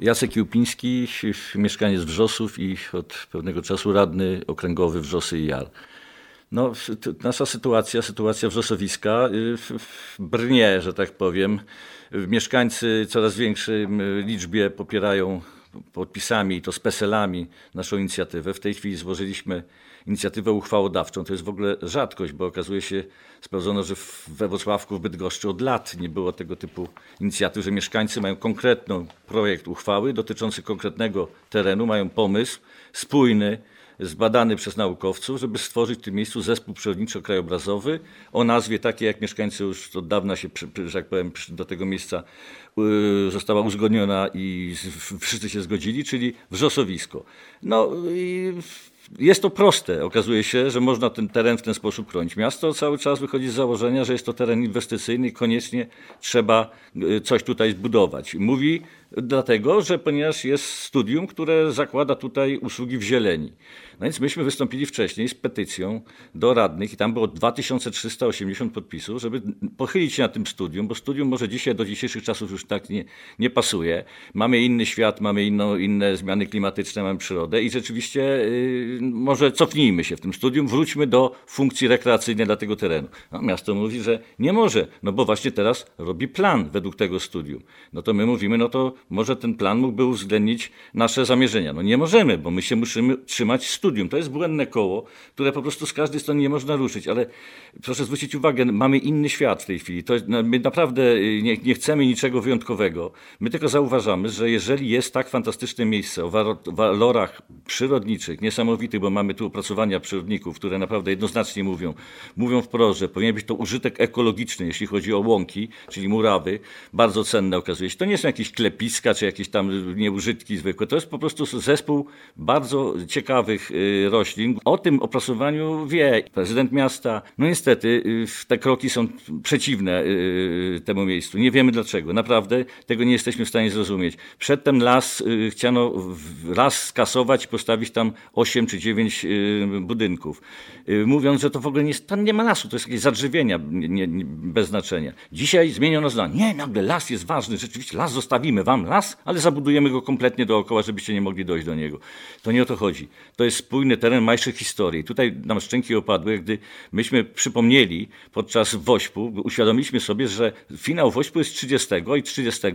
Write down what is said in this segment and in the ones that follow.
Jacek Jupiński, mieszkaniec Wrzosów i od pewnego czasu radny okręgowy Wrzosy i Jar. No, nasza sytuacja, sytuacja wrzosowiska y, brnie, że tak powiem. Mieszkańcy coraz większej liczbie popierają podpisami to z peselami naszą inicjatywę. W tej chwili złożyliśmy inicjatywę uchwałodawczą. To jest w ogóle rzadkość, bo okazuje się, sprawdzono, że we Wrocławku, w Bydgoszczy od lat nie było tego typu inicjatyw, że mieszkańcy mają konkretny projekt uchwały dotyczący konkretnego terenu, mają pomysł spójny, zbadany przez naukowców, żeby stworzyć w tym miejscu zespół przyrodniczo-krajobrazowy o nazwie takiej, jak mieszkańcy już od dawna się, że jak powiem, do tego miejsca y, została uzgodniona i wszyscy się zgodzili, czyli wrzosowisko. No i jest to proste. Okazuje się, że można ten teren w ten sposób chronić. Miasto cały czas wychodzi z założenia, że jest to teren inwestycyjny i koniecznie trzeba y, coś tutaj zbudować. Mówi dlatego, że ponieważ jest studium, które zakłada tutaj usługi w zieleni. No więc myśmy wystąpili wcześniej z petycją do radnych i tam było 2380 podpisów, żeby pochylić się na tym studium, bo studium może dzisiaj do dzisiejszych czasów już tak nie, nie pasuje. Mamy inny świat, mamy inne zmiany klimatyczne, mamy przyrodę i rzeczywiście yy, może cofnijmy się w tym studium, wróćmy do funkcji rekreacyjnej dla tego terenu. No, miasto mówi, że nie może, no bo właśnie teraz robi plan według tego studium. No to my mówimy, no to może ten plan mógłby uwzględnić nasze zamierzenia. No nie możemy, bo my się musimy trzymać studium. To jest błędne koło, które po prostu z każdej strony nie można ruszyć, ale proszę zwrócić uwagę, mamy inny świat w tej chwili. To, no, my naprawdę y, nie, nie chcemy niczego wyjątkowego. My tylko zauważamy, że jeżeli jest tak fantastyczne miejsce o walorach przyrodniczych, niesamowitych, bo mamy tu opracowania przyrodników, które naprawdę jednoznacznie mówią, mówią wprost, że powinien być to użytek ekologiczny, jeśli chodzi o łąki, czyli murawy, bardzo cenne okazuje się. To nie są jakieś klepiska, czy jakieś tam nieużytki zwykłe. To jest po prostu zespół bardzo ciekawych y, roślin. O tym opracowaniu wie prezydent miasta. No niestety y, te kroki są przeciwne y, temu miejscu. Nie wiemy dlaczego. Naprawdę tego nie jesteśmy w stanie zrozumieć. Przedtem las chciano raz skasować, postawić tam 8 czy 9 budynków. Mówiąc, że to w ogóle nie, tam nie ma lasu, to jest jakieś zadrzewienia nie, nie, bez znaczenia. Dzisiaj zmieniono zdanie. Nie, nagle las jest ważny, rzeczywiście las zostawimy wam, las, ale zabudujemy go kompletnie dookoła, żebyście nie mogli dojść do niego. To nie o to chodzi. To jest spójny teren majszych historii. Tutaj nam szczęki opadły, gdy myśmy przypomnieli podczas Wośpu, uświadomiliśmy sobie, że finał Wośpu jest 30 i 30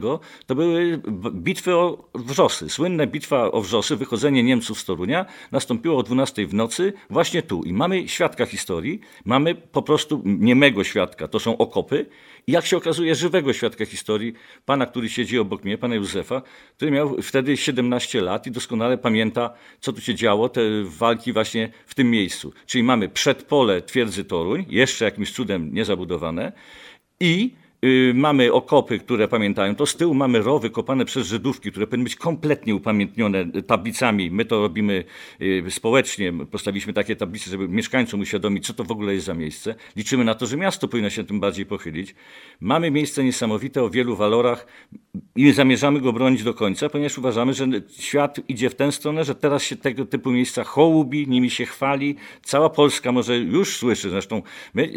to były bitwy o Wrzosy. Słynna bitwa o Wrzosy, wychodzenie Niemców z Torunia nastąpiło o 12 w nocy właśnie tu. I mamy świadka historii, mamy po prostu niemego świadka, to są okopy i jak się okazuje żywego świadka historii, pana, który siedzi obok mnie, pana Józefa, który miał wtedy 17 lat i doskonale pamięta, co tu się działo, te walki właśnie w tym miejscu. Czyli mamy przedpole twierdzy Toruń, jeszcze jakimś cudem niezabudowane i mamy okopy, które pamiętają to. Z tyłu mamy rowy kopane przez Żydówki, które powinny być kompletnie upamiętnione tablicami. My to robimy y, społecznie. Postawiliśmy takie tablice, żeby mieszkańcom uświadomić, co to w ogóle jest za miejsce. Liczymy na to, że miasto powinno się tym bardziej pochylić. Mamy miejsce niesamowite o wielu walorach i zamierzamy go bronić do końca, ponieważ uważamy, że świat idzie w tę stronę, że teraz się tego typu miejsca hołubi, nimi się chwali. Cała Polska może już słyszy. Zresztą my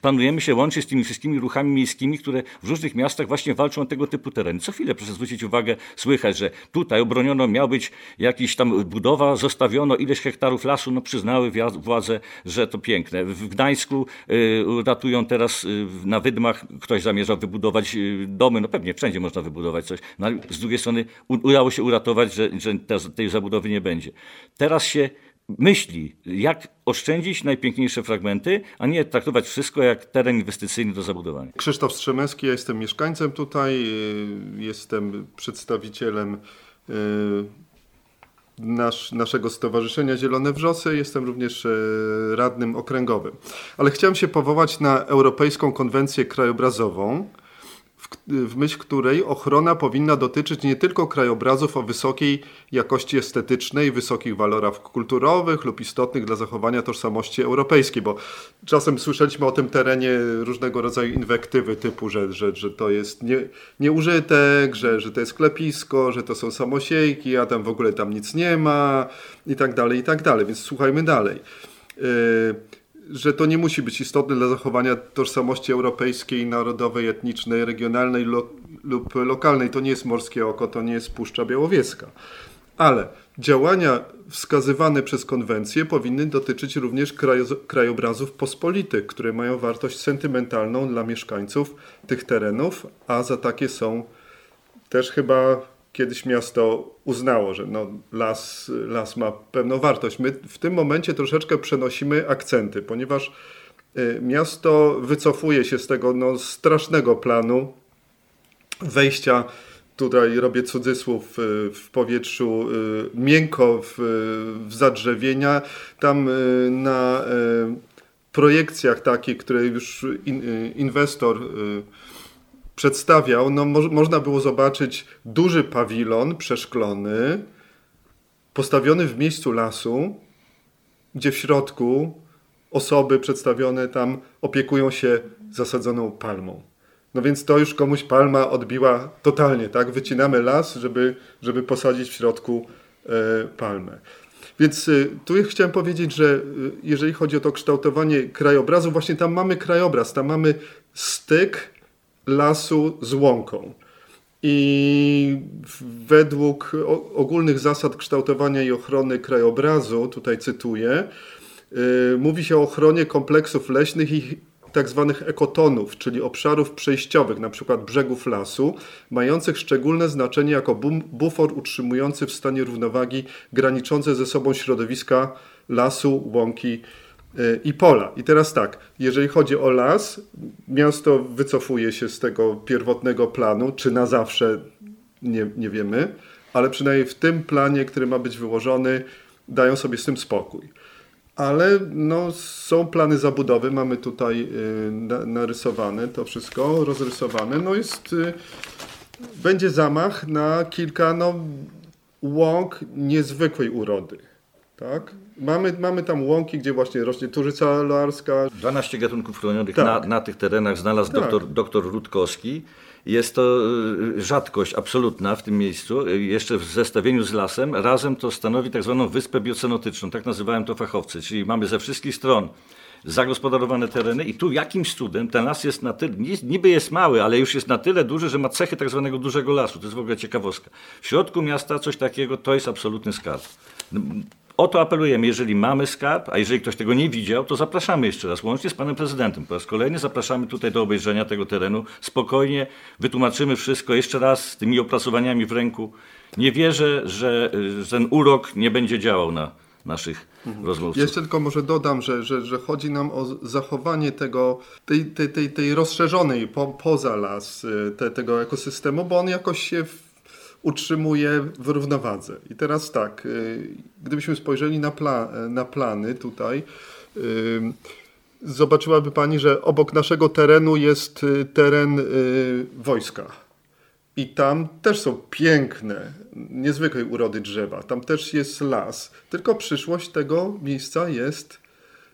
planujemy się łączyć z tymi wszystkimi ruchami miejskimi, które w różnych miastach właśnie walczą o tego typu tereny. Co chwilę, proszę zwrócić uwagę, słychać, że tutaj obroniono, miał być jakiś tam budowa, zostawiono ileś hektarów lasu, no przyznały władze, że to piękne. W Gdańsku y, ratują teraz y, na Wydmach, ktoś zamierza wybudować y, domy, no pewnie wszędzie można wybudować coś, no, z drugiej strony udało się uratować, że, że tej zabudowy nie będzie. Teraz się myśli, jak oszczędzić najpiękniejsze fragmenty, a nie traktować wszystko jak teren inwestycyjny do zabudowania. Krzysztof Strzemęski, ja jestem mieszkańcem tutaj, y, jestem przedstawicielem y, nasz, naszego Stowarzyszenia Zielone Wrzosy, jestem również y, radnym okręgowym. Ale chciałem się powołać na Europejską Konwencję Krajobrazową, w myśl której ochrona powinna dotyczyć nie tylko krajobrazów o wysokiej jakości estetycznej, wysokich walorach kulturowych lub istotnych dla zachowania tożsamości europejskiej, bo czasem słyszeliśmy o tym terenie różnego rodzaju inwektywy typu, że, że, że to jest nie, nieużytek, że, że to jest klepisko, że to są samosiejki, a tam w ogóle tam nic nie ma i tak dalej, i tak dalej. Więc słuchajmy dalej. Yy, że to nie musi być istotne dla zachowania tożsamości europejskiej, narodowej, etnicznej, regionalnej lo, lub lokalnej. To nie jest Morskie Oko, to nie jest Puszcza Białowieska. Ale działania wskazywane przez konwencję powinny dotyczyć również krajobrazów pospolitych, które mają wartość sentymentalną dla mieszkańców tych terenów, a za takie są też chyba kiedyś miasto uznało, że no, las, las ma pewną wartość. My w tym momencie troszeczkę przenosimy akcenty, ponieważ y, miasto wycofuje się z tego no, strasznego planu wejścia, tutaj robię cudzysłów, y, w powietrzu y, miękko w, w zadrzewienia. Tam na projekcjach takich, które już inwestor przedstawiał, no, mo można było zobaczyć duży pawilon przeszklony, postawiony w miejscu lasu, gdzie w środku osoby przedstawione tam opiekują się zasadzoną palmą. No więc to już komuś palma odbiła totalnie, tak? Wycinamy las, żeby, żeby posadzić w środku e, palmę. Więc y, tu chciałem powiedzieć, że y, jeżeli chodzi o to kształtowanie krajobrazu, właśnie tam mamy krajobraz, tam mamy styk lasu z łąką. I według ogólnych zasad kształtowania i ochrony krajobrazu, tutaj cytuję, yy, mówi się o ochronie kompleksów leśnych i tak zwanych ekotonów, czyli obszarów przejściowych, przykład brzegów lasu, mających szczególne znaczenie jako bufor utrzymujący w stanie równowagi graniczące ze sobą środowiska lasu, łąki i pola. I teraz tak, jeżeli chodzi o las, miasto wycofuje się z tego pierwotnego planu, czy na zawsze, nie, nie wiemy, ale przynajmniej w tym planie, który ma być wyłożony, dają sobie z tym spokój. Ale no, są plany zabudowy, mamy tutaj y, narysowane to wszystko, rozrysowane. No jest, y, będzie zamach na kilka no, łąk niezwykłej urody. Tak? Mamy, mamy tam łąki, gdzie właśnie rośnie turzyca larska. 12 gatunków chronionych tak. na, na tych terenach znalazł tak. doktor, doktor Rutkowski. Jest to y, rzadkość absolutna w tym miejscu. Jeszcze w zestawieniu z lasem razem to stanowi tak zwaną wyspę biocenotyczną. Tak nazywałem to fachowcy. Czyli mamy ze wszystkich stron zagospodarowane tereny i tu jakimś cudem ten las jest na tyle, niby jest mały, ale już jest na tyle duży, że ma cechy tak zwanego dużego lasu. To jest w ogóle ciekawostka. W środku miasta coś takiego to jest absolutny skarb. O to apelujemy, jeżeli mamy skarb, a jeżeli ktoś tego nie widział, to zapraszamy jeszcze raz, łącznie z panem prezydentem. Po raz kolejny zapraszamy tutaj do obejrzenia tego terenu. Spokojnie wytłumaczymy wszystko jeszcze raz z tymi opracowaniami w ręku. Nie wierzę, że ten urok nie będzie działał na naszych mhm. rozmówców. Jeszcze tylko może dodam, że, że, że chodzi nam o zachowanie tego, tej, tej, tej, tej rozszerzonej po, poza las y, te, tego ekosystemu, bo on jakoś się w utrzymuje w równowadze. I teraz tak, y, gdybyśmy spojrzeli na, pla na plany tutaj, y, zobaczyłaby Pani, że obok naszego terenu jest y, teren wojska. I tam też są piękne, niezwykłej urody drzewa. Tam też jest las. Tylko przyszłość tego miejsca jest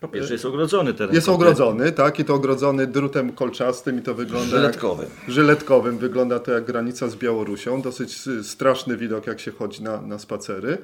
po pierwsze jest ogrodzony teren. Jest ogrodzony, tak, i to ogrodzony drutem kolczastym i to wygląda żyletkowym. Jak, żyletkowym. Wygląda to jak granica z Białorusią. Dosyć straszny widok, jak się chodzi na, na spacery.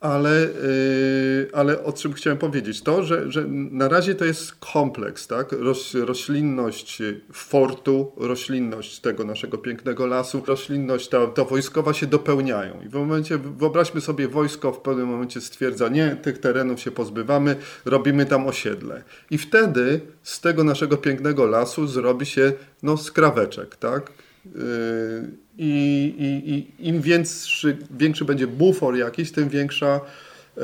Ale, yy, ale o czym chciałem powiedzieć? To, że, że na razie to jest kompleks, tak? Roś, roślinność fortu, roślinność tego naszego pięknego lasu, roślinność ta, ta wojskowa się dopełniają. I w momencie, wyobraźmy sobie, wojsko w pewnym momencie stwierdza, nie, tych terenów się pozbywamy, robimy tam osiedle. I wtedy z tego naszego pięknego lasu zrobi się no, skraweczek, tak? Yy, i, i, i im większy, większy będzie bufor jakiś, tym większa, e,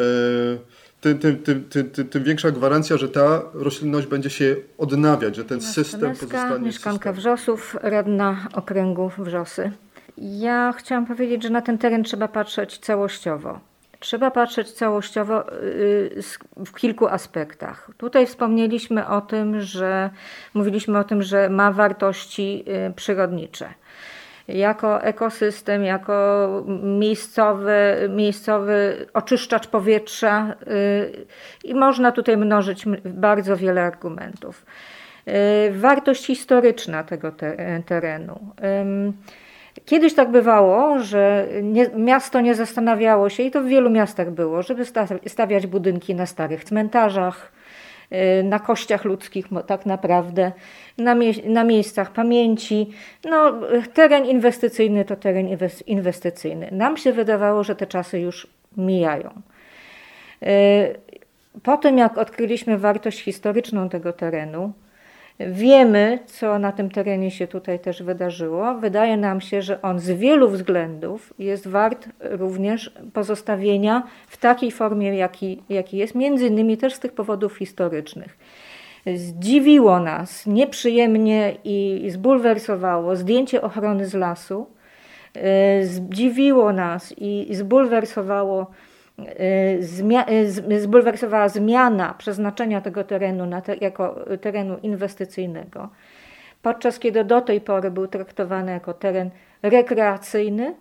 tym, tym, tym, tym, tym większa gwarancja, że ta roślinność będzie się odnawiać, że ten system pozostanie. Mieszkanka Wrzosów, radna okręgu Wrzosy. Ja chciałam powiedzieć, że na ten teren trzeba patrzeć całościowo. Trzeba patrzeć całościowo y, w kilku aspektach. Tutaj wspomnieliśmy o tym, że mówiliśmy o tym, że ma wartości y, przyrodnicze jako ekosystem, jako miejscowy, miejscowy oczyszczacz powietrza y, i można tutaj mnożyć bardzo wiele argumentów. Y, wartość historyczna tego terenu. Kiedyś tak bywało, że nie, miasto nie zastanawiało się, i to w wielu miastach było, żeby stawiać budynki na starych cmentarzach, y, na kościach ludzkich tak naprawdę, na, mie na miejscach pamięci. No, teren inwestycyjny to teren inwestycyjny. Nam się wydawało, że te czasy już mijają. Y, po tym, jak odkryliśmy wartość historyczną tego terenu, Wiemy, co na tym terenie się tutaj też wydarzyło. Wydaje nam się, że on z wielu względów jest wart również pozostawienia w takiej formie, jaki, jaki jest, między innymi też z tych powodów historycznych. Zdziwiło nas nieprzyjemnie i zbulwersowało zdjęcie ochrony z lasu. Zdziwiło nas i zbulwersowało Y, zbulwersowała zmiana przeznaczenia tego terenu na te, jako terenu inwestycyjnego, podczas kiedy do tej pory był traktowany jako teren rekreacyjny.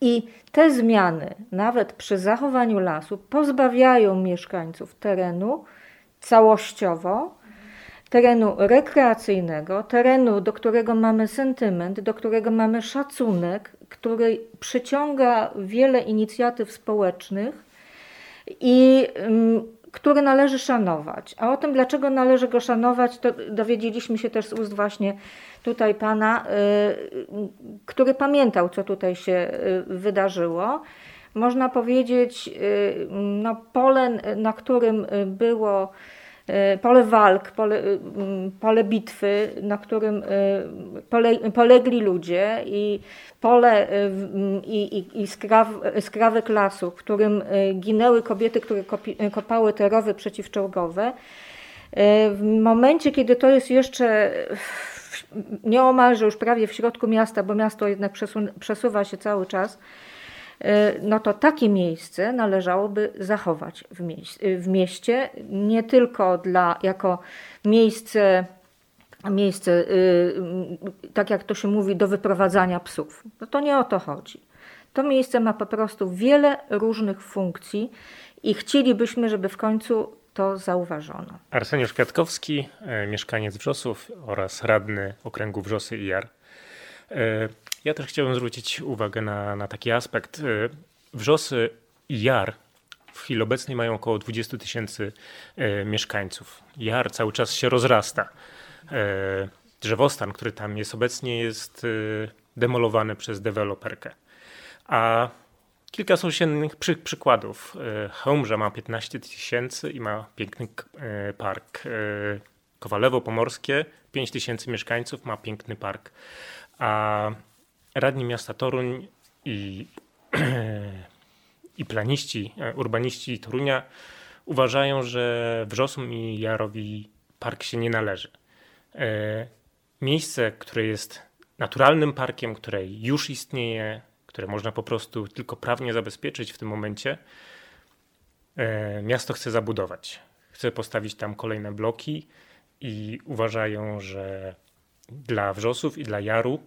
I te zmiany, nawet przy zachowaniu lasu, pozbawiają mieszkańców terenu całościowo terenu rekreacyjnego, terenu, do którego mamy sentyment, do którego mamy szacunek, który przyciąga wiele inicjatyw społecznych i um, który należy szanować. A o tym, dlaczego należy go szanować, to dowiedzieliśmy się też z ust właśnie tutaj pana, y, który pamiętał, co tutaj się y, wydarzyło. Można powiedzieć, y, no, pole, na którym było pole walk, pole, e, pole bitwy, na którym e, pole, polegli ludzie i pole i, i, i skraw, skrawek lasu, w którym ginęły kobiety, które kopały te rowy przeciwczołgowe. W momencie, kiedy to jest jeszcze nieomalże już prawie w środku miasta, bo miasto jednak przesuwa się cały czas, E, no to takie miejsce należałoby zachować w, mieście, w mieście nie tylko dla, jako miejsce, miejsce, y, tak jak to się mówi, do wyprowadzania psów. No to nie o to chodzi. To miejsce ma po prostu wiele różnych funkcji i chcielibyśmy, żeby w końcu to zauważono. Arseniusz Kwiatkowski, mieszkaniec Wrzosów oraz radny okręgu Wrzosy i Jar. Ja też chciałbym zwrócić uwagę na, na taki aspekt. E, wrzosy i Jar w chwili obecnej mają około 20 tysięcy e, mieszkańców. Jar cały czas się rozrasta. Drzewostan, który tam jest obecnie, jest demolowany przez deweloperkę. A kilka sąsiednich przy, przykładów. Chełmża ma 15 tysięcy i ma piękny park. Kowalewo Pomorskie, 5 tysięcy mieszkańców, ma piękny park. A radni miasta Toruń i, i planiści, e, urbaniści Torunia uważają, że Wrzosom i Jarowi park się nie należy. E, miejsce, które jest naturalnym parkiem, które już istnieje, które można po prostu tylko prawnie zabezpieczyć w tym momencie, e, miasto chce zabudować. Chce postawić tam kolejne bloki i uważają, że dla Wrzosów i dla Jaru,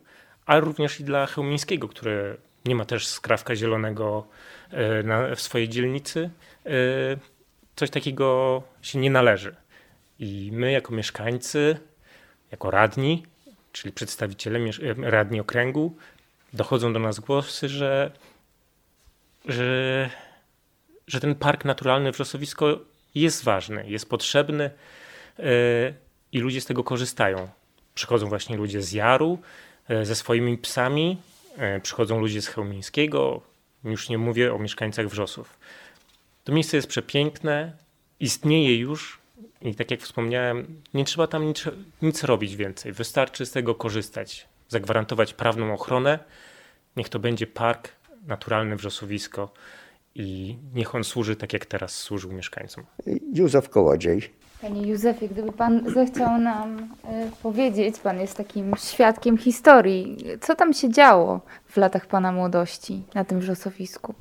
ale również i dla Chełmińskiego, który nie ma też skrawka zielonego e, na, w swojej dzielnicy, e, coś takiego się nie należy. I my jako mieszkańcy, jako radni, czyli przedstawiciele e, radni okręgu, dochodzą do nas głosy, że, że, że ten park naturalny Wrzosowisko jest ważny, jest potrzebny i ludzie z tego korzystają. Przychodzą właśnie ludzie z Jaru ze swoimi psami, e, przychodzą ludzie z Chełmińskiego, już nie mówię o mieszkańcach Wrzosów. To miejsce jest przepiękne, istnieje już i tak jak wspomniałem, nie trzeba tam nic, nic robić więcej. Wystarczy z tego korzystać, zagwarantować prawną ochronę. Niech to będzie park naturalny Wrzosowisko i niech on służy tak, jak teraz służył mieszkańcom. Józef Kołodziej. Panie Józefie, gdyby Pan zechciał nam y, powiedzieć, Pan jest takim świadkiem historii, co tam się działo w latach Pana młodości na tym wrzosowisku?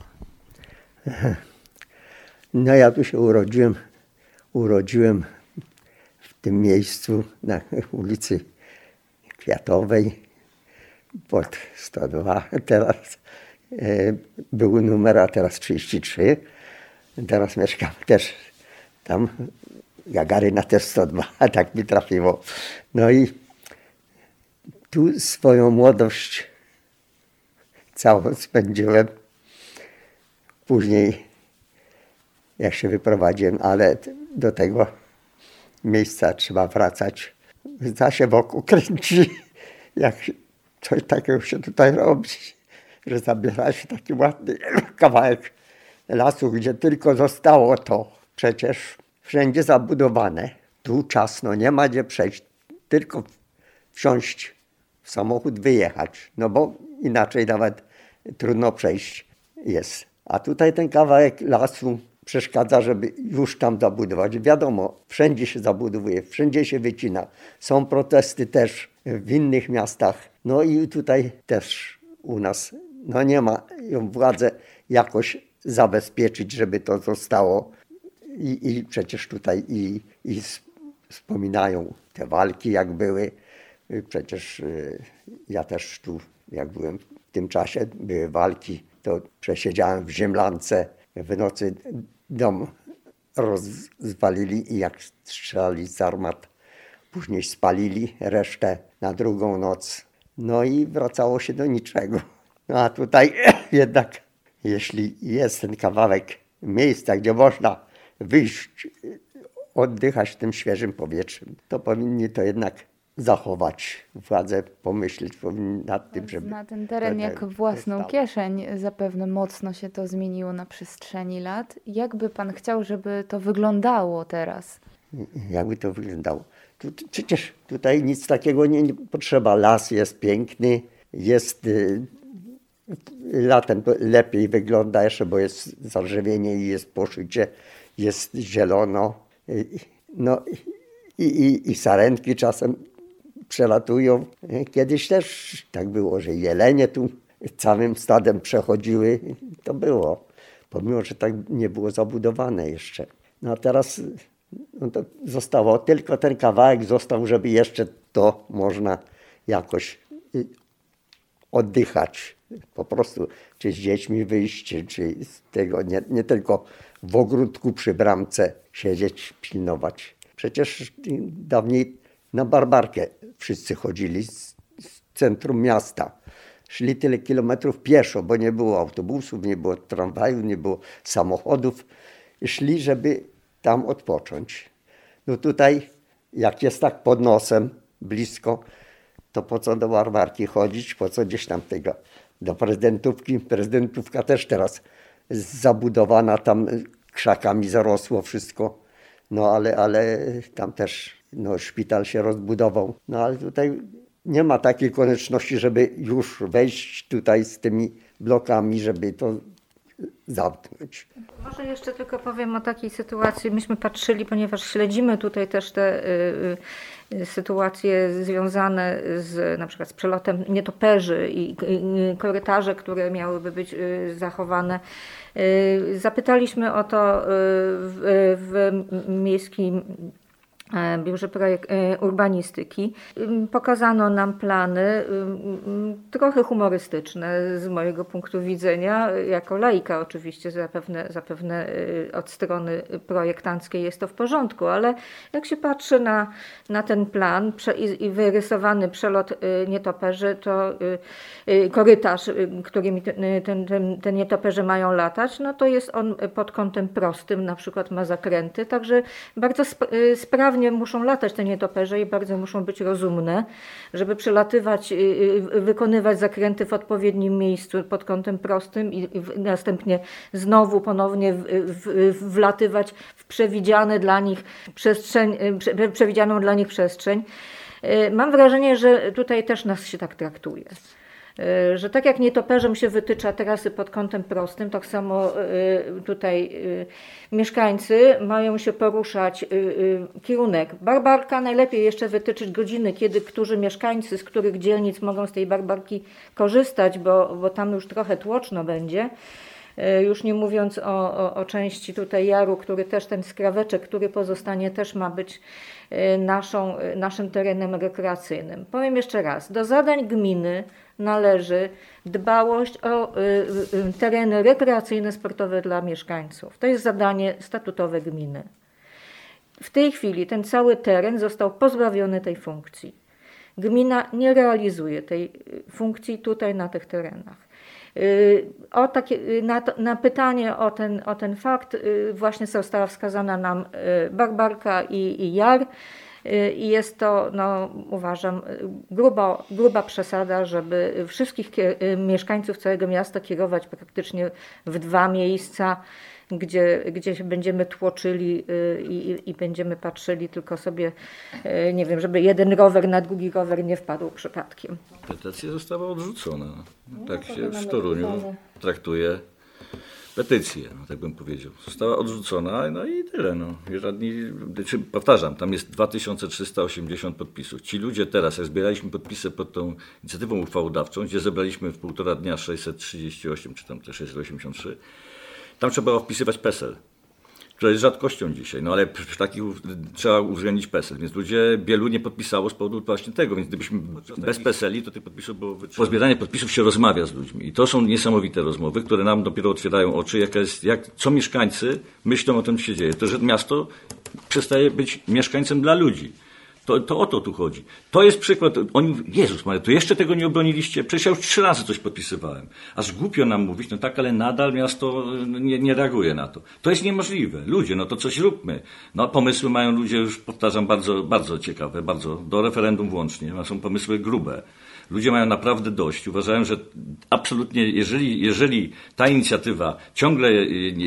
No ja tu się urodziłem, urodziłem w tym miejscu na ulicy Kwiatowej pod 102. Teraz e, był numer, a teraz 33. Teraz mieszkam też tam Gagaryna też 102, a tak mi trafiło. No i tu swoją młodość całą spędziłem. Później jak się wyprowadziłem, ale do tego miejsca trzeba wracać. Za się wokół kręci, jak coś takiego się tutaj robi, że zabiera się taki ładny kawałek lasu, gdzie tylko zostało to. Przecież wszędzie zabudowane. Tu czasno, nie ma gdzie przejść. Tylko wsiąść w samochód, wyjechać. No bo inaczej nawet trudno przejść jest. A tutaj ten kawałek lasu przeszkadza, żeby już tam zabudować. Wiadomo, wszędzie się zabudowuje, wszędzie się wycina. Są protesty też w innych miastach. No i tutaj też u nas no nie ma ją władze jakoś zabezpieczyć, żeby to zostało. I, i przecież tutaj i, i wspominają te walki, jak były. Przecież y, ja też tu, jak byłem w tym czasie, były walki, to przesiedziałem w ziemlance. W nocy dom rozwalili i jak strzelali z armat, później spalili resztę na drugą noc. No i wracało się do niczego. No a tutaj jednak, jeśli jest ten kawałek miejsca, gdzie można wyjść, oddychać tym świeżym powietrzem, to powinni to jednak zachować. Władze pomyśleć powinni nad tym, żeby... Na ten teren jak własną kieszeń zapewne mocno się to zmieniło na przestrzeni lat. Jakby pan chciał, żeby to wyglądało teraz? Jakby to wyglądało? Tu, tu, przecież tutaj nic takiego nie, nie potrzeba. Las jest piękny, jest y, latem lepiej wygląda jeszcze, bo jest zadrzewienie i jest poszycie, jest zielono. No i, i, i sarenki czasem przelatują. Kiedyś też tak było, że jelenie tu całym stadem przechodziły. To było, pomimo, że tak nie było zabudowane jeszcze. No a teraz no to zostało tylko ten kawałek został, żeby jeszcze to można jakoś y, oddychać. Po prostu, czy z dziećmi wyjść, czy, czy z tego, nie, nie tylko w ogródku przy bramce siedzieć, pilnować. Przecież dawniej na barbarkę wszyscy chodzili z, z centrum miasta. Szli tyle kilometrów pieszo, bo nie było autobusów, nie było tramwaju, nie było samochodów. Szli, żeby tam odpocząć. No tutaj, jak jest tak pod nosem, blisko, to po co do barbarki chodzić, po co gdzieś tam tego, do prezydentówki. Prezydentówka też teraz zabudowana, tam krzakami zarosło wszystko. No ale, ale tam też no, szpital się rozbudował. No ale tutaj nie ma takiej konieczności, żeby już wejść tutaj z tymi blokami, żeby to zamknąć. Może jeszcze tylko powiem o takiej sytuacji. Myśmy patrzyli, ponieważ śledzimy tutaj też te y, y, sytuacje związane z na przykład z przelotem nietoperzy i korytarze, które miałyby być y, zachowane. Y, Zapytaliśmy o to y, w, w miejskim Biurze Projekt e, Urbanistyki. Ym, Pokazano nam plany, ym, ym, trochę humorystyczne z mojego punktu widzenia, jako laika oczywiście, zapewne, zapewne y, od strony projektanckiej jest to w porządku, ale jak się patrzy na, na ten plan i, wyrysowany przelot nietoperzy, to korytarz, którymi ten, ten, ten, te nietoperze mają latać, no to jest on pod kątem prostym, na przykład ma zakręty, także bardzo sp- muszą latać te nietoperze i bardzo muszą być rozumne, żeby przelatywać, y, y, wykonywać zakręty w odpowiednim miejscu pod kątem prostym i następnie znowu ponownie wlatywać w przewidziane dla nich przestrzeń, y, prze, przewidzianą dla nich przestrzeń. Mam wrażenie, że tutaj też nas się tak traktuje. Y, Że tak jak nietoperzom się wytycza trasy pod kątem prostym, tak samo y, tutaj y, mieszkańcy mają się poruszać kierunek. Barbarka najlepiej jeszcze wytyczyć godziny, kiedy którzy mieszkańcy z których dzielnic mogą z tej barbarki korzystać, bo, bo tam już trochę tłoczno będzie. Y, Już nie mówiąc o, o, o części tutaj jaru, który też ten skraweczek, który pozostanie, też ma być y, naszą, y, naszym terenem rekreacyjnym. Powiem jeszcze raz, do zadań gminy należy dbałość o tereny rekreacyjne, sportowe dla mieszkańców. To jest zadanie statutowe gminy. W tej chwili ten cały teren został pozbawiony tej funkcji. Gmina nie realizuje tej funkcji tutaj na tych terenach. O takie, na, to, na, pytanie o ten, o ten fakt właśnie została wskazana nam Barbarka i, i Jar. I jest to, no, uważam, grubo, gruba przesada, żeby wszystkich mieszkańców całego miasta kierować praktycznie w dwa miejsca gdzie, gdzie będziemy tłoczyli y, i, i będziemy patrzyli tylko sobie, y, nie wiem, żeby jeden rower na drugi rower nie wpadł przypadkiem. Petycja została odrzucona. No, tak się w Toruniu traktuje petycję, no, tak bym powiedział. Została odrzucona, no i tyle. No. Żadni, czy, powtarzam, tam jest 2380 podpisów. Ci ludzie teraz, jak zbieraliśmy podpisy pod tą inicjatywą uchwałodawczą, gdzie zebraliśmy w półtora dnia 638, czy tam te 683, tam trzeba wpisywać PESEL, która jest rzadkością dzisiaj, no ale przy takich trzeba uwzględnić PESEL, więc ludzie, wielu nie podpisało z powodu właśnie tego, więc gdybyśmy bez PESELi, to tych podpisów było wytrzymać. Po zbieraniu podpisów się rozmawia z ludźmi i to są niesamowite rozmowy, które nam dopiero otwierają oczy, jaka jest, jak, co mieszkańcy myślą o tym, co się dzieje. To, że miasto przestaje być mieszkańcem dla ludzi. To, to o to tu chodzi. To jest przykład. Oni, Jezus Maria, to jeszcze tego nie obroniliście? Przecież ja już trzy razy coś podpisywałem. Aż głupio nam mówić, no tak, ale nadal miasto nie, nie reaguje na to. To jest niemożliwe. Ludzie, no to coś róbmy. No pomysły mają ludzie, już powtarzam, bardzo, bardzo ciekawe, bardzo, do referendum włącznie. Są pomysły grube. Ludzie mają naprawdę dość. Uważają, że absolutnie, jeżeli, jeżeli ta inicjatywa ciągle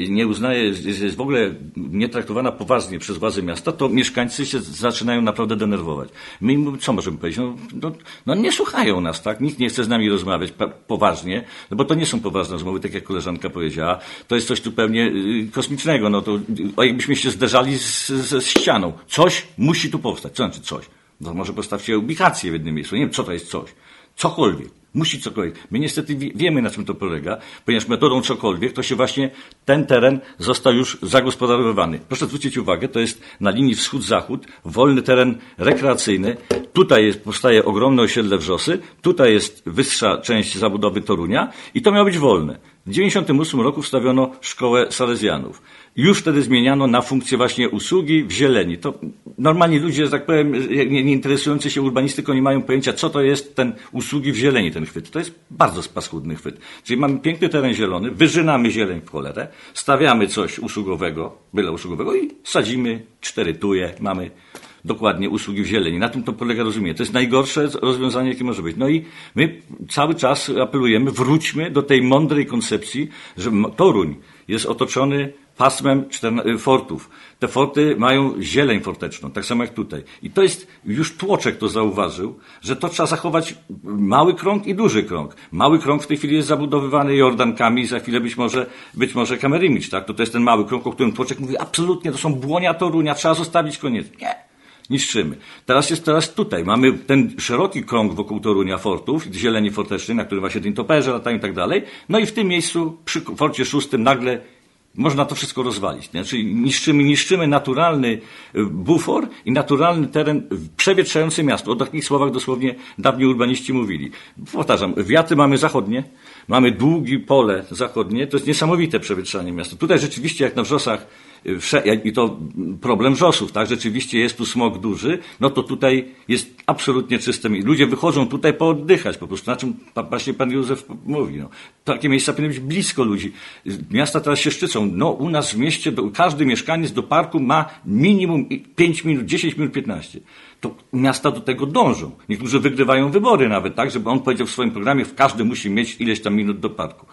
nie uznaje, jest, w ogóle nie traktowana poważnie przez władze miasta, to mieszkańcy się zaczynają naprawdę denerwować. My im, co możemy powiedzieć? No, no, no, nie słuchają nas, tak? Nikt nie chce z nami rozmawiać poważnie, no bo to nie są poważne rozmowy, tak jak koleżanka powiedziała. To jest coś zupełnie y, kosmicznego. No to jakbyśmy się zderzali z, ze ścianą. Coś musi tu powstać. Co znaczy coś? No może postawcie ubikację w jednym miejscu. Nie wiem, co to jest coś. Cokolwiek. Musi cokolwiek. My niestety wiemy, na czym to polega, ponieważ metodą cokolwiek to się właśnie ten teren został już zagospodarowany. Proszę zwrócić uwagę, to jest na linii wschód-zachód, wolny teren rekreacyjny. Tutaj jest, powstaje ogromne osiedle Wrzosy, tutaj jest wyższa część zabudowy Torunia i to miało być wolne. W 1998 roku wstawiono szkołę Salezjanów już wtedy zmieniano na funkcję właśnie usługi w zieleni. To normalnie ludzie, tak powiem, nie, nie, interesujący się urbanistyką nie mają pojęcia, co to jest ten usługi w zieleni, ten chwyt. To jest bardzo paskudny chwyt. Czyli mamy piękny teren zielony, wyżynamy zieleń w cholerę, stawiamy coś usługowego, byle usługowego i sadzimy cztery tuje, mamy dokładnie usługi w zieleni. Na tym to polega rozumienie. To jest najgorsze rozwiązanie, jakie może być. No i my cały czas apelujemy, wróćmy do tej mądrej koncepcji, że Toruń jest otoczony pasmem y, fortów. Te forty mają zieleń forteczną, tak samo jak tutaj. I to jest, już Tłoczek to zauważył, że to trzeba zachować mały krąg i duży krąg. Mały krąg w tej chwili jest zabudowywany jordankami, za chwilę być może, być może Kamerymicz, tak? To, to jest ten mały krąg, o którym Tłoczek mówi, absolutnie, to są błonia Torunia, trzeba zostawić koniec. Nie niszczymy. Teraz jest teraz tutaj. Mamy ten szeroki krąg wokół Torunia fortów, zieleni fortecznej, na którym właśnie dintoperze latają i tak dalej. No i w tym miejscu przy forcie szóstym nagle można to wszystko rozwalić. Nie? Czyli niszczymy, niszczymy naturalny y, bufor i naturalny teren przewietrzający miasto. O takich słowach dosłownie dawni urbaniści mówili. Powtarzam, wiatry mamy zachodnie, mamy długie pole zachodnie, to jest niesamowite przewietrzanie miasta. Tutaj rzeczywiście, jak na wrzosach, i to problem wrzosów, tak, rzeczywiście jest tu smog duży, no to tutaj jest absolutnie czyste. Ludzie wychodzą tutaj pooddychać po prostu, na czym właśnie pan Józef mówi. No. Takie miejsca powinny być blisko ludzi. Miasta teraz się szczycą. No u nas w mieście każdy mieszkaniec do parku ma minimum 5 minut, 10 minut, 15 to miasta do tego dążą. Niektórzy wygrywają wybory nawet, tak, żeby on powiedział w swoim programie, w każdy musi mieć ileś tam minut do parku.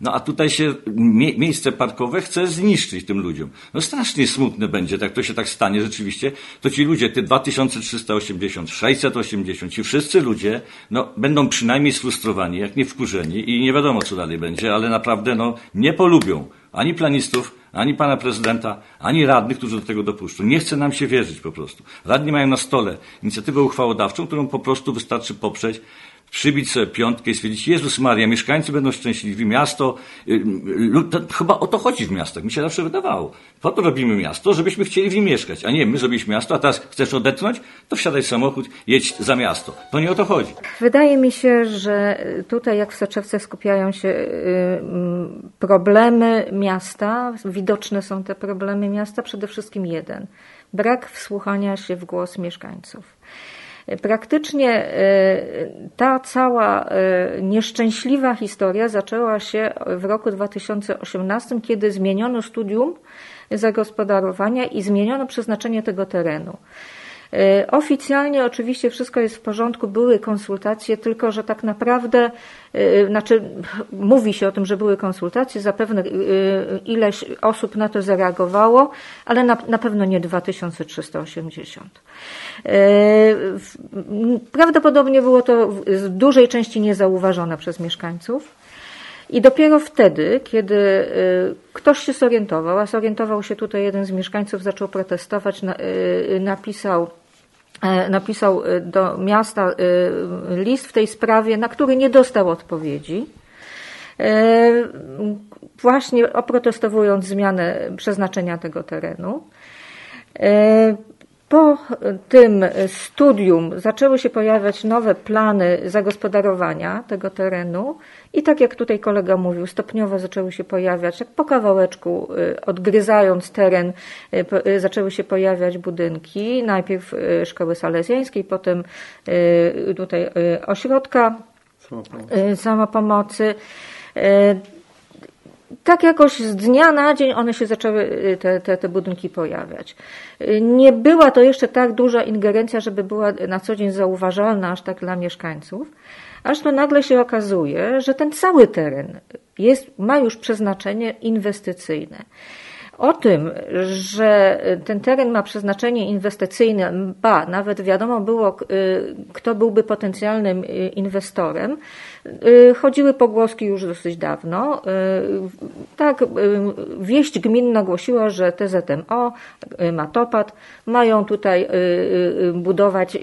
No a tutaj się mie miejsce parkowe chce zniszczyć tym ludziom. No strasznie smutne będzie, tak to się tak stanie rzeczywiście, to ci ludzie, te 2380, 680, ci wszyscy ludzie, no będą przynajmniej sfrustrowani, jak nie wkurzeni i nie wiadomo co dalej będzie, ale naprawdę no nie polubią ani planistów, ani pana prezydenta, ani radnych, którzy do tego dopuszczą. Nie chce nam się wierzyć po prostu. Radni mają na stole inicjatywę uchwałodawczą, którą po prostu wystarczy poprzeć przybić sobie piątkę i stwierdzić, Jezus Maria, mieszkańcy będą szczęśliwi, miasto, y, y, chyba o to chodzi w miastach, mi się zawsze wydawało. Po to robimy miasto, żebyśmy chcieli w nim mieszkać, a nie my zrobiliśmy miasto, a teraz chcesz odetchnąć, to wsiadaj w samochód, jedź za miasto. To nie o to chodzi. Wydaje mi się, że tutaj jak w Soczewce skupiają się y, problemy miasta, widoczne są te problemy miasta, przede wszystkim jeden. Brak wsłuchania się w głos mieszkańców. Praktycznie ta cała nieszczęśliwa historia zaczęła się w roku 2018, kiedy zmieniono studium zagospodarowania i zmieniono przeznaczenie tego terenu. E, oficjalnie oczywiście wszystko jest w porządku, były konsultacje, tylko że tak naprawdę, e, znaczy mówi się o tym, że były konsultacje, zapewne e, ileś osób na to zareagowało, ale na, na pewno nie 2380. Prawdopodobnie było to w dużej części niezauważone przez mieszkańców. I dopiero wtedy, kiedy ktoś się zorientował, a zorientował się tutaj jeden z mieszkańców, zaczął protestować, napisał napisał e, do miasta e, list w tej sprawie, na który nie dostał odpowiedzi. Właśnie oprotestowując zmianę przeznaczenia tego terenu. Po tym studium zaczęły się pojawiać nowe plany zagospodarowania tego terenu i tak jak tutaj kolega mówił, stopniowo zaczęły się pojawiać, jak po kawałeczku, y, odgryzając teren, y, y, zaczęły się pojawiać budynki. Najpierw szkoły salezjańskiej, potem tutaj ośrodka samopomocy tak jakoś z dnia na dzień one się zaczęły, te, te, te budynki pojawiać. Nie była to jeszcze tak duża ingerencja, żeby była na co dzień zauważalna aż tak dla mieszkańców, aż to nagle się okazuje, że ten cały teren jest, ma już przeznaczenie inwestycyjne. O tym, że ten teren ma przeznaczenie inwestycyjne, ba, nawet wiadomo było, y, kto byłby potencjalnym y, inwestorem, y, chodziły pogłoski już dosyć dawno. Tak, wieść gminna głosiła, że TZMO, Matopat mają tutaj budować,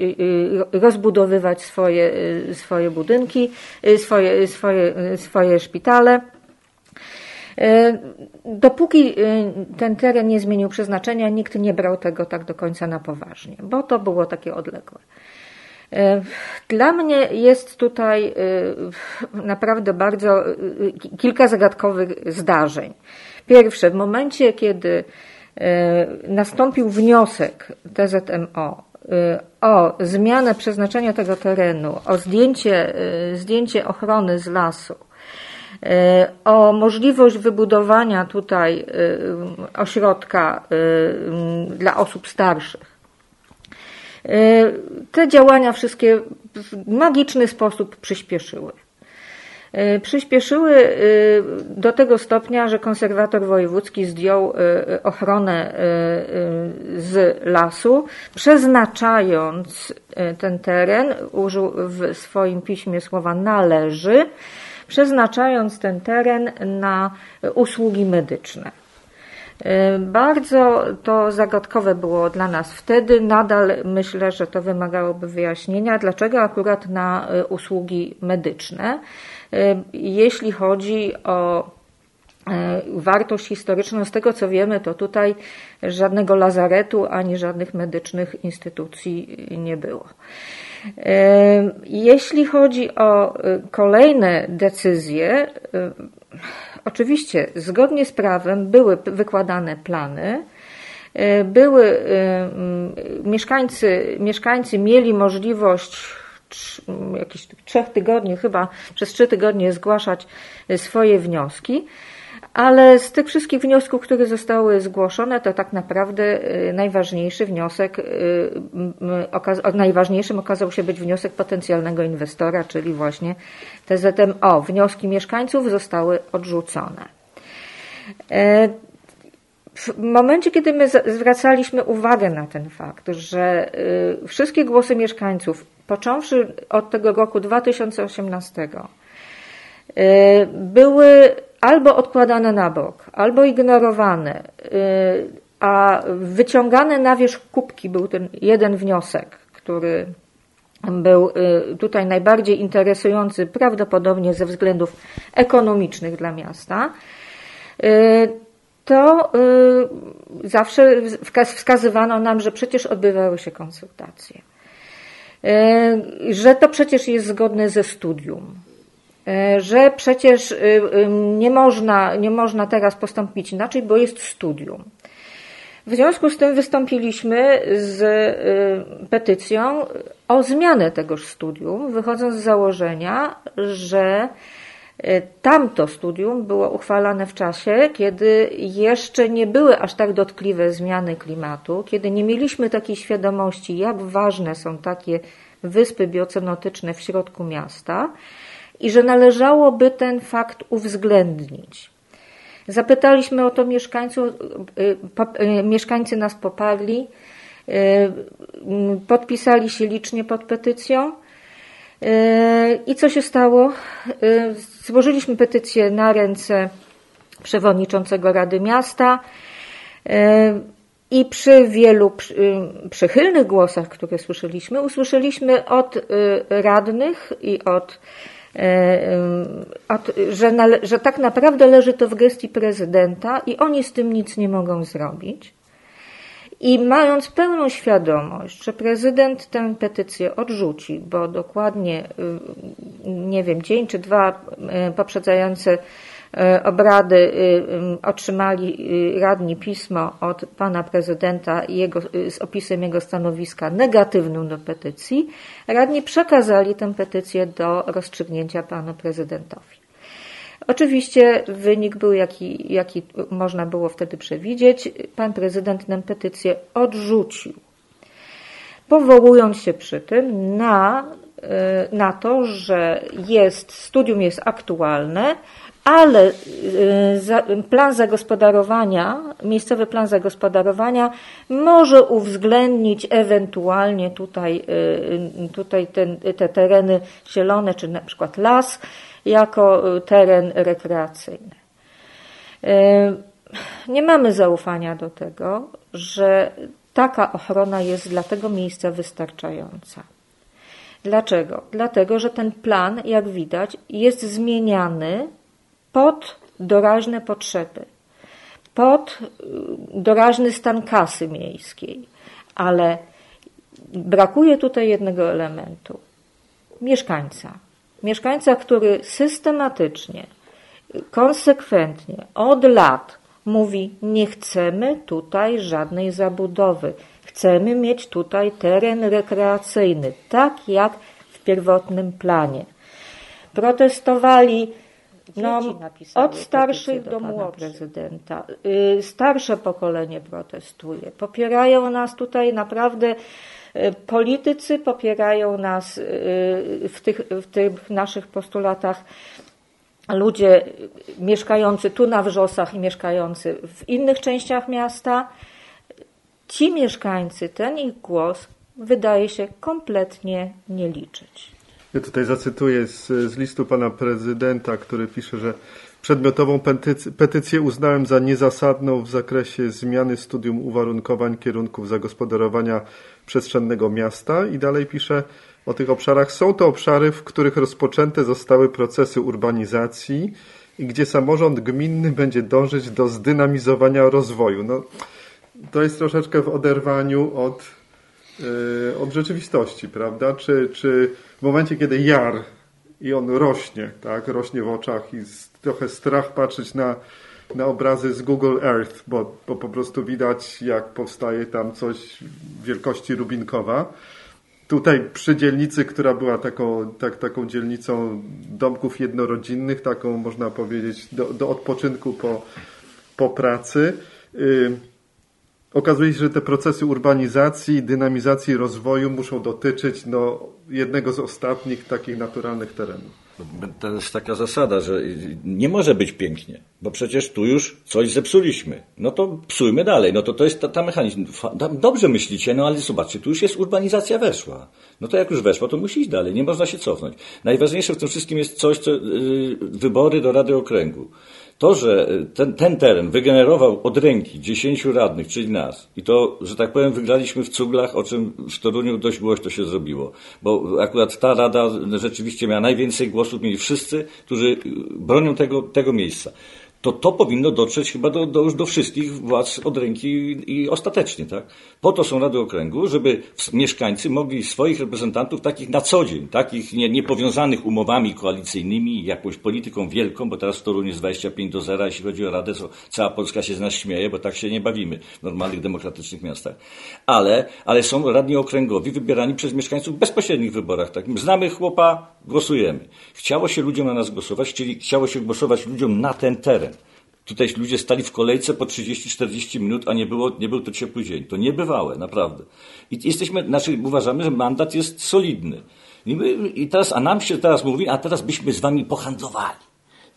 rozbudowywać swoje, swoje budynki, swoje, swoje, swoje szpitale. E, dopóki e, ten teren nie zmienił przeznaczenia, nikt nie brał tego tak do końca na poważnie, bo to było takie odległe. E, dla mnie jest tutaj naprawdę bardzo kilka zagadkowych zdarzeń. Pierwsze, w momencie, kiedy nastąpił wniosek TZMO o zmianę przeznaczenia tego terenu, o zdjęcie, zdjęcie ochrony z lasu, o możliwość wybudowania tutaj e, ośrodka e, dla osób starszych. Te działania wszystkie w magiczny sposób przyspieszyły. Przyspieszyły do tego stopnia, że konserwator wojewódzki zdjął ochronę z lasu, przeznaczając ten teren, użył w swoim piśmie słowa należy, przeznaczając ten teren na usługi medyczne. Y, bardzo to zagadkowe było dla nas wtedy. Nadal myślę, że to wymagałoby wyjaśnienia, dlaczego akurat na y, usługi medyczne. Y, jeśli chodzi o wartość historyczną, z tego co wiemy, to tutaj żadnego lazaretu ani żadnych medycznych instytucji nie było. Jeśli chodzi o y, kolejne decyzje, y, oczywiście zgodnie z prawem były wykładane plany, y, były mieszkańcy, mieszkańcy mieli możliwość jakichś trzech tygodni, chyba przez trzy tygodnie zgłaszać swoje wnioski. Ale z tych wszystkich wniosków, które zostały zgłoszone, to tak naprawdę y, najważniejszy wniosek, y, najważniejszym okazał się być wniosek potencjalnego inwestora, czyli właśnie TZMO. Wnioski mieszkańców zostały odrzucone. E, w momencie, kiedy my zwracaliśmy uwagę na ten fakt, że y, wszystkie głosy mieszkańców, począwszy od tego roku 2018, były albo odkładane na bok, albo ignorowane, y, a wyciągane na wierzch kubki był ten jeden wniosek, który był y, tutaj najbardziej interesujący, prawdopodobnie ze względów ekonomicznych dla miasta, to zawsze wskazywano nam, że przecież odbywały się konsultacje, że to przecież jest zgodne ze studium, E, że przecież y, nie można, nie można teraz postąpić inaczej, bo jest studium. W związku z tym wystąpiliśmy z y, petycją o zmianę tegoż studium, wychodząc z założenia, że y, tamto studium było uchwalane w czasie, kiedy jeszcze nie były aż tak dotkliwe zmiany klimatu, kiedy nie mieliśmy takiej świadomości, jak ważne są takie wyspy biocenotyczne w środku miasta i że należałoby ten fakt uwzględnić. Zapytaliśmy o to mieszkańców, y, y, mieszkańcy nas poparli, y, podpisali się licznie pod petycją. I co się stało? Złożyliśmy petycję na ręce przewodniczącego Rady Miasta i przy wielu przychylnych głosach, które słyszeliśmy, usłyszeliśmy od radnych i od że, że tak naprawdę leży to w gestii prezydenta i oni z tym nic nie mogą zrobić. I mając pełną świadomość, że prezydent tę petycję odrzuci, bo dokładnie, nie wiem, dzień czy dwa poprzedzające E, obrady y, y, otrzymali y, radni pismo od pana prezydenta jego, z opisem jego stanowiska negatywnym do petycji, radni przekazali tę petycję do rozstrzygnięcia panu prezydentowi. Oczywiście wynik był, jaki, jaki można było wtedy przewidzieć. Pan prezydent tę petycję odrzucił, powołując się przy tym na, na to, że jest, studium jest aktualne, ale y, plan zagospodarowania, miejscowy plan zagospodarowania może uwzględnić ewentualnie tutaj, y, tutaj ten, te tereny zielone, czy na przykład las, jako y, teren rekreacyjny. Nie mamy zaufania do tego, że taka ochrona jest dla tego miejsca wystarczająca. Dlaczego? Dlatego, że ten plan, jak widać, jest zmieniany pod doraźne potrzeby, pod y, doraźny stan kasy miejskiej, ale brakuje tutaj jednego elementu mieszkańca. Mieszkańca, który systematycznie, konsekwentnie, od lat mówi: Nie chcemy tutaj żadnej zabudowy, chcemy mieć tutaj teren rekreacyjny, tak jak w pierwotnym planie. Protestowali no, od starszych do, do młodszych prezydenta. Y, starsze pokolenie protestuje. Popierają nas tutaj naprawdę y, politycy, popierają nas y, w tych, w tych naszych postulatach ludzie mieszkający tu na Wrzosach i mieszkający w innych częściach miasta. Ci mieszkańcy, ten ich głos wydaje się kompletnie nie liczyć. Ja tutaj zacytuję z, z listu pana prezydenta, który pisze, że przedmiotową petycję, petycję uznałem za niezasadną w zakresie zmiany studium uwarunkowań kierunków zagospodarowania przestrzennego miasta i dalej pisze o tych obszarach. Są to obszary, w których rozpoczęte zostały procesy urbanizacji i gdzie samorząd gminny będzie dążyć do zdynamizowania rozwoju. No, to jest troszeczkę w oderwaniu od Y, od rzeczywistości, prawda? Czy, czy w momencie, kiedy jar i on rośnie, tak, rośnie w oczach i trochę strach patrzeć na, na obrazy z Google Earth, bo, bo po prostu widać, jak powstaje tam coś wielkości Rubinkowa. Tutaj przy dzielnicy, która była taką, tak, taką dzielnicą domków jednorodzinnych, taką można powiedzieć do, do odpoczynku po, po pracy. Yy, okazuje się, że te procesy urbanizacji, dynamizacji rozwoju muszą dotyczyć no, jednego z ostatnich takich naturalnych terenów. To jest taka zasada, że nie może być pięknie, bo przecież tu już coś zepsuliśmy. No to psujmy dalej. No to to jest ta, ta mechanizm. Dobrze myślicie, no ale zobaczcie, tu już jest urbanizacja weszła. No to jak już weszła, to musi iść dalej. Nie można się cofnąć. Najważniejsze w tym wszystkim jest coś, co yy, wybory do Rady Okręgu. To, że ten, ten teren wygenerował od ręki dziesięciu radnych, czyli nas, i to, że tak powiem, wygraliśmy w cuglach, o czym w Toruniu dość głośno się zrobiło, bo akurat ta rada rzeczywiście miała najwięcej głosów, mieli wszyscy, którzy bronią tego, tego miejsca. To to powinno dotrzeć chyba do, do, już do wszystkich władz od ręki i ostatecznie. Tak? Po to są Rady Okręgu, żeby mieszkańcy mogli swoich reprezentantów takich na co dzień, takich nie, niepowiązanych umowami koalicyjnymi, jakąś polityką wielką, bo teraz w Toruniu jest 25 do 0, jeśli chodzi o Radę, to cała Polska się z nas śmieje, bo tak się nie bawimy w normalnych, demokratycznych miastach. Ale, ale są radni okręgowi wybierani przez mieszkańców w bezpośrednich wyborach. Tak? Znamy chłopa, głosujemy. Chciało się ludziom na nas głosować, czyli chciało się głosować ludziom na ten teren. Tutaj ludzie stali w kolejce po 30-40 minut, a nie, było, nie był to ciepły dzień. To niebywałe, naprawdę. I jesteśmy, znaczy uważamy, że mandat jest solidny. I, my, I teraz, a nam się teraz mówi, a teraz byśmy z wami pohandlowali.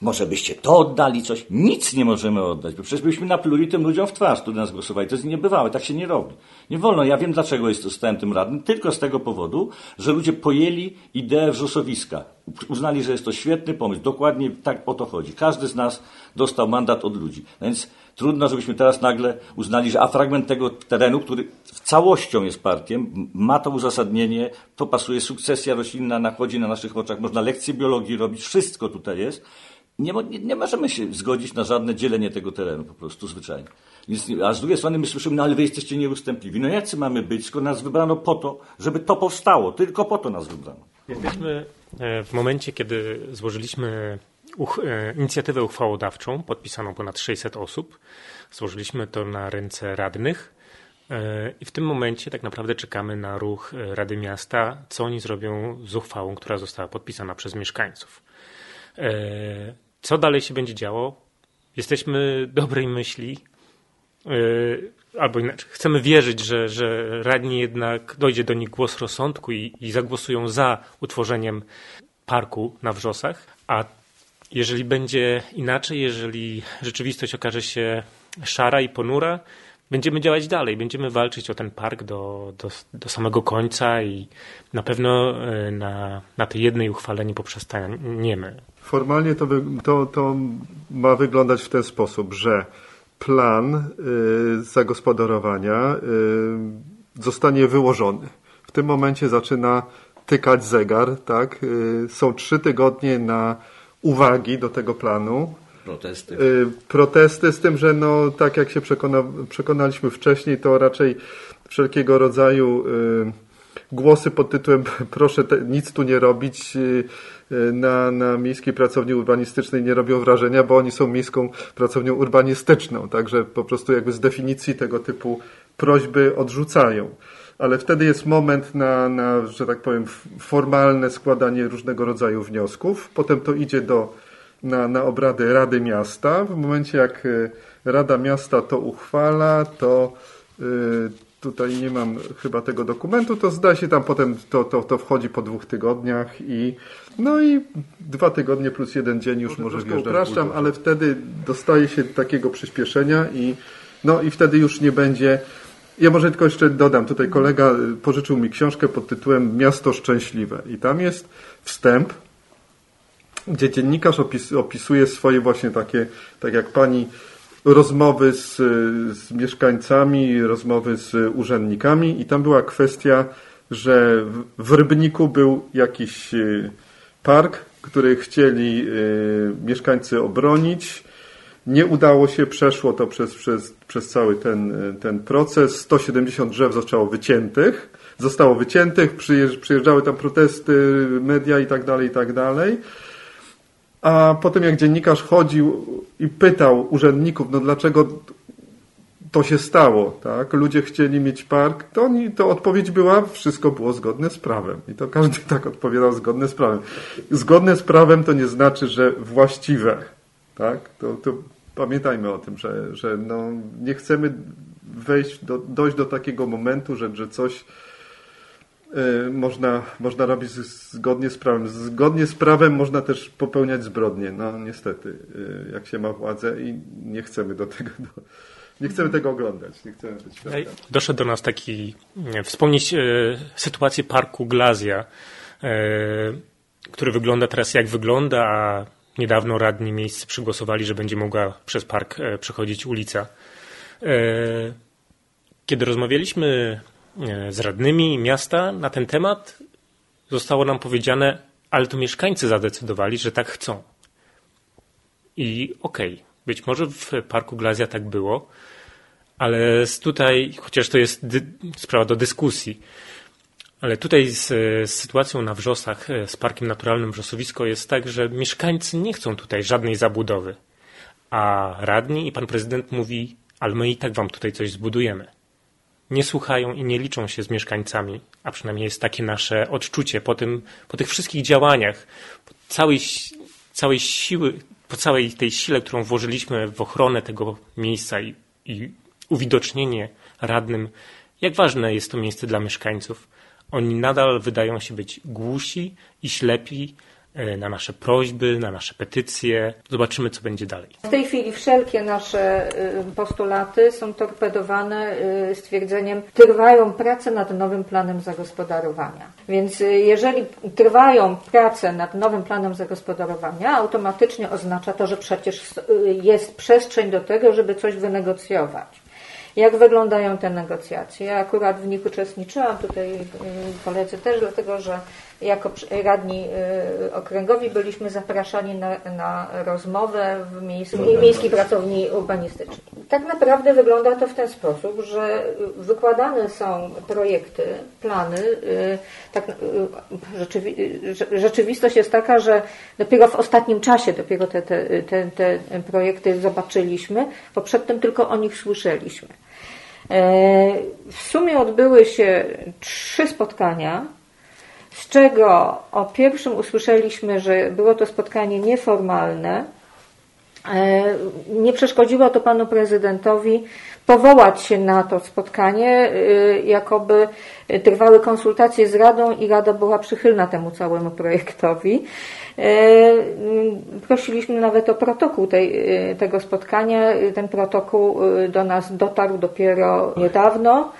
Może byście to oddali, coś. Nic nie możemy oddać, bo przecież byśmy napluli tym ludziom w twarz, którzy nas głosowali. To jest niebywałe, tak się nie robi. Nie wolno. Ja wiem, dlaczego jest, tym radnym. Tylko z tego powodu, że ludzie pojęli ideę wrzosowiska. Uznali, że jest to świetny pomysł. Dokładnie tak o to chodzi. Każdy z nas dostał mandat od ludzi. Więc trudno, żebyśmy teraz nagle uznali, że a fragment tego terenu, który całością jest parkiem, ma to uzasadnienie, to pasuje, sukcesja roślinna nachodzi na naszych oczach, można lekcje biologii robić, wszystko tutaj jest nie, nie, nie, możemy się zgodzić na żadne dzielenie tego terenu, po prostu zwyczajnie. A z drugiej strony my słyszymy, no ale wy jesteście nieustępliwi. No jacy mamy być, skoro nas wybrano po to, żeby to powstało, tylko po to nas wybrano. Jesteśmy e, w momencie, kiedy złożyliśmy uch e, inicjatywę uchwałodawczą, podpisaną ponad 600 osób. Złożyliśmy to na ręce radnych. E, I w tym momencie tak naprawdę czekamy na ruch Rady Miasta, co oni zrobią z uchwałą, która została podpisana przez mieszkańców. Co dalej się będzie działo? Jesteśmy dobrej myśli, yy, albo inaczej, chcemy wierzyć, że, że radni jednak dojdzie do nich głos rozsądku i, i zagłosują za utworzeniem parku na Wrzosach, a jeżeli będzie inaczej, jeżeli rzeczywistość okaże się szara i ponura, będziemy działać dalej, będziemy walczyć o ten park do, do, do samego końca i na pewno yy, na, na tej jednej uchwale nie poprzestaniemy. Formalnie to, to, to ma wyglądać w ten sposób, że plan y, zagospodarowania y, zostanie wyłożony. W tym momencie zaczyna tykać zegar, tak? Y, są trzy tygodnie na uwagi do tego planu. Protesty. Protesty z tym, że no, tak jak się przekona, przekonaliśmy wcześniej, to raczej wszelkiego rodzaju głosy pod tytułem proszę te, nic tu nie robić na, na miejskiej pracowni urbanistycznej nie robią wrażenia, bo oni są miejską pracownią urbanistyczną, także po prostu jakby z definicji tego typu prośby odrzucają. Ale wtedy jest moment na, na, że tak powiem, formalne składanie różnego rodzaju wniosków. Potem to idzie do, na, na obrady Rady Miasta. W momencie jak y, Rada Miasta to uchwala, to tutaj nie mam chyba tego dokumentu, to zda się tam potem to, to, to wchodzi po dwóch tygodniach i no i dwa tygodnie plus jeden dzień już może, może Upraszczam, ale wtedy dostaje się takiego przyspieszenia i no i wtedy już nie będzie. Ja może tylko jeszcze dodam, tutaj kolega pożyczył mi książkę pod tytułem Miasto Szczęśliwe i tam jest wstęp, gdzie dziennikarz opis, opisuje swoje właśnie takie, tak jak pani rozmowy z, z mieszkańcami, rozmowy z urzędnikami i tam była kwestia, że w Rybniku był jakiś e, park, który chcieli e, mieszkańcy obronić. Nie udało się, przeszło to przez, przez, przez cały ten, ten proces. 170 drzew zostało wyciętych. Zostało wyciętych, przyjeżdżały tam protesty, media i tak dalej, i tak dalej. A potem jak dziennikarz chodził i pytał urzędników, no dlaczego to się stało, tak? Ludzie chcieli mieć park, to, oni, to odpowiedź była, wszystko było zgodne z prawem. I to każdy tak odpowiadał, zgodne z prawem. Zgodne z prawem to nie znaczy, że właściwe, tak? To, to pamiętajmy o tym, że, że no, nie chcemy wejść do, dojść do takiego momentu, że, że coś można, można robić zgodnie z prawem. Zgodnie z prawem można też popełniać zbrodnie. No niestety, y, jak się ma władzę i nie chcemy do tego... Do, nie chcemy tego oglądać, nie chcemy być. Doszedł do nas taki, wspomnieć e, sytuację parku Glazja, e, który wygląda teraz jak wygląda, a niedawno radni miejsce przygłosowali, że będzie mogła przez park e, przechodzić ulica. E, kiedy rozmawialiśmy E, z radnymi miasta na ten temat, zostało nam powiedziane, ale to mieszkańcy zadecydowali, że tak chcą. I okej, okay, Być może w Parku Glazja tak było, ale tutaj, chociaż to jest sprawa do dyskusji, ale tutaj z, z, sytuacją na Wrzosach, z Parkiem Naturalnym Wrzosowisko jest tak, że mieszkańcy nie chcą tutaj żadnej zabudowy. A radni i pan prezydent mówi, ale my i tak wam tutaj coś zbudujemy. Nie słuchają i nie liczą się z mieszkańcami, a przynajmniej jest takie nasze odczucie po, tym, po tych wszystkich działaniach, po całej, całej siły, po całej tej sile, którą włożyliśmy w ochronę tego miejsca i, i uwidocznienie radnym, jak ważne jest to miejsce dla mieszkańców. Oni nadal wydają się być głusi i ślepi na nasze prośby, na nasze petycje. Zobaczymy, co będzie dalej. W tej chwili wszelkie nasze e, postulaty są torpedowane e, stwierdzeniem, trwają prace nad nowym planem zagospodarowania. Więc jeżeli trwają prace nad nowym planem zagospodarowania, automatycznie oznacza to, że przecież jest przestrzeń do tego, żeby coś wynegocjować. Jak wyglądają te negocjacje? Ja akurat w nich uczestniczyłam, tutaj koledzy też, dlatego że jako radni y, okręgowi byliśmy zapraszani na, na rozmowę w miejskiej, miejskiej pracowni urbanistycznej. Tak naprawdę wygląda to w ten sposób, że wykładane są projekty, plany. Y, tak, y, rzeczywi rzeczywistość jest taka, że dopiero w ostatnim czasie dopiero te, te, te, te projekty zobaczyliśmy, bo przedtem tylko o nich słyszeliśmy. E, w sumie odbyły się trzy spotkania z czego o pierwszym usłyszeliśmy, że było to spotkanie nieformalne. E, nie przeszkodziło to panu prezydentowi powołać się na to spotkanie, e, jakoby trwały konsultacje z Radą i Rada była przychylna temu całemu projektowi. E, prosiliśmy nawet o protokół tej, tego spotkania. Ten protokół do nas dotarł dopiero niedawno.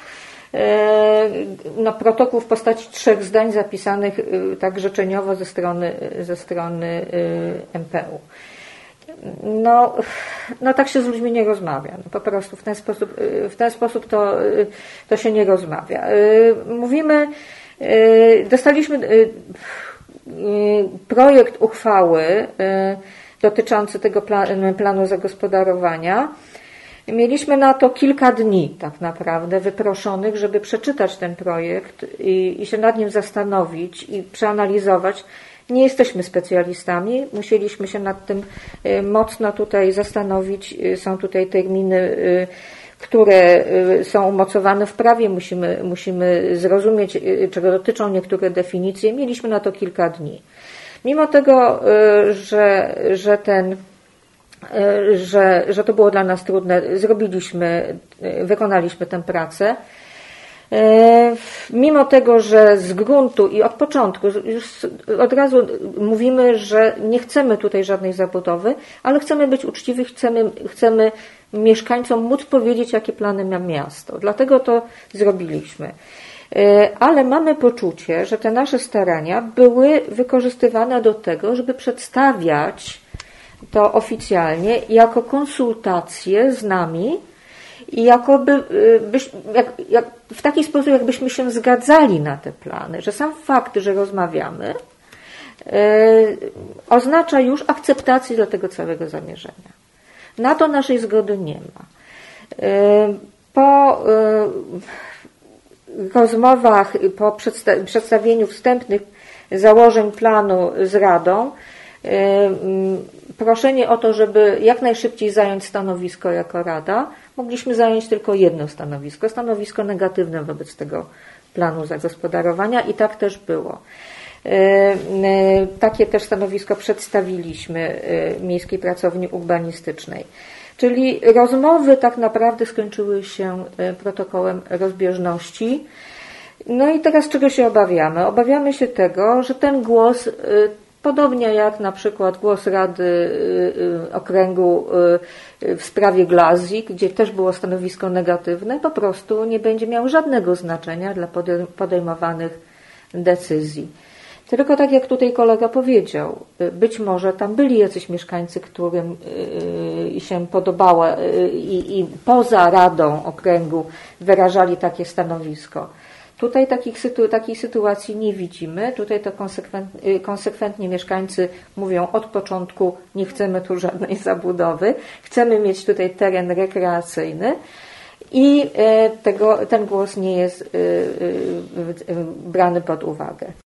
No, protokół w postaci trzech zdań zapisanych e, tak życzeniowo ze strony, ze strony e, MPU. No, no tak się z ludźmi nie rozmawia. No, po prostu w ten sposób, w ten sposób to, to się nie rozmawia. Mówimy, dostaliśmy projekt uchwały dotyczący tego planu zagospodarowania. Mieliśmy na to kilka dni tak naprawdę wyproszonych, żeby przeczytać ten projekt i, i się nad nim zastanowić i przeanalizować. Nie jesteśmy specjalistami, musieliśmy się nad tym y, mocno tutaj zastanowić. Y, są tutaj terminy, y, które są umocowane w prawie, musimy, musimy zrozumieć, czego dotyczą niektóre definicje. Mieliśmy na to kilka dni. Mimo tego, że, że ten że, że to było dla nas trudne. Zrobiliśmy, e, wykonaliśmy tę pracę. E, mimo tego, że z gruntu i od początku już od razu mówimy, że nie chcemy tutaj żadnej zabudowy, ale chcemy być uczciwi, chcemy, chcemy mieszkańcom móc powiedzieć, jakie plany ma miasto. Dlatego to zrobiliśmy. Ale mamy poczucie, że te nasze starania były wykorzystywane do tego, żeby przedstawiać to oficjalnie jako konsultacje z nami i jakoby y, byś, jak, jak, w taki sposób, jakbyśmy się zgadzali na te plany, że sam fakt, że rozmawiamy, yy, oznacza już akceptację dla tego całego zamierzenia. Na to naszej zgody nie ma. Yy, po yy, rozmowach, po przedsta przedstawieniu wstępnych założeń planu z Radą, proszenie o to, żeby jak najszybciej zająć stanowisko jako Rada, mogliśmy zająć tylko jedno stanowisko, stanowisko negatywne wobec tego planu zagospodarowania i tak też było. E, e, takie też stanowisko przedstawiliśmy e, Miejskiej Pracowni Urbanistycznej. Czyli rozmowy tak naprawdę skończyły się protokołem rozbieżności. No i teraz czego się obawiamy? Obawiamy się tego, że ten głos Podobnie jak na przykład głos Rady y, y, Okręgu y, w sprawie Glazji, gdzie też było stanowisko negatywne, po prostu nie będzie miał żadnego znaczenia dla podejmowanych decyzji. Tylko tak jak tutaj kolega powiedział, być może tam byli jacyś mieszkańcy, którym się podobała i, i poza Radą Okręgu wyrażali takie stanowisko. Tutaj takich takiej sytuacji nie widzimy. Tutaj to konsekwent, y, konsekwentnie mieszkańcy mówią od początku, nie chcemy tu żadnej zabudowy, chcemy mieć tutaj teren rekreacyjny. I e, tego, ten głos nie jest y, y, brany pod uwagę.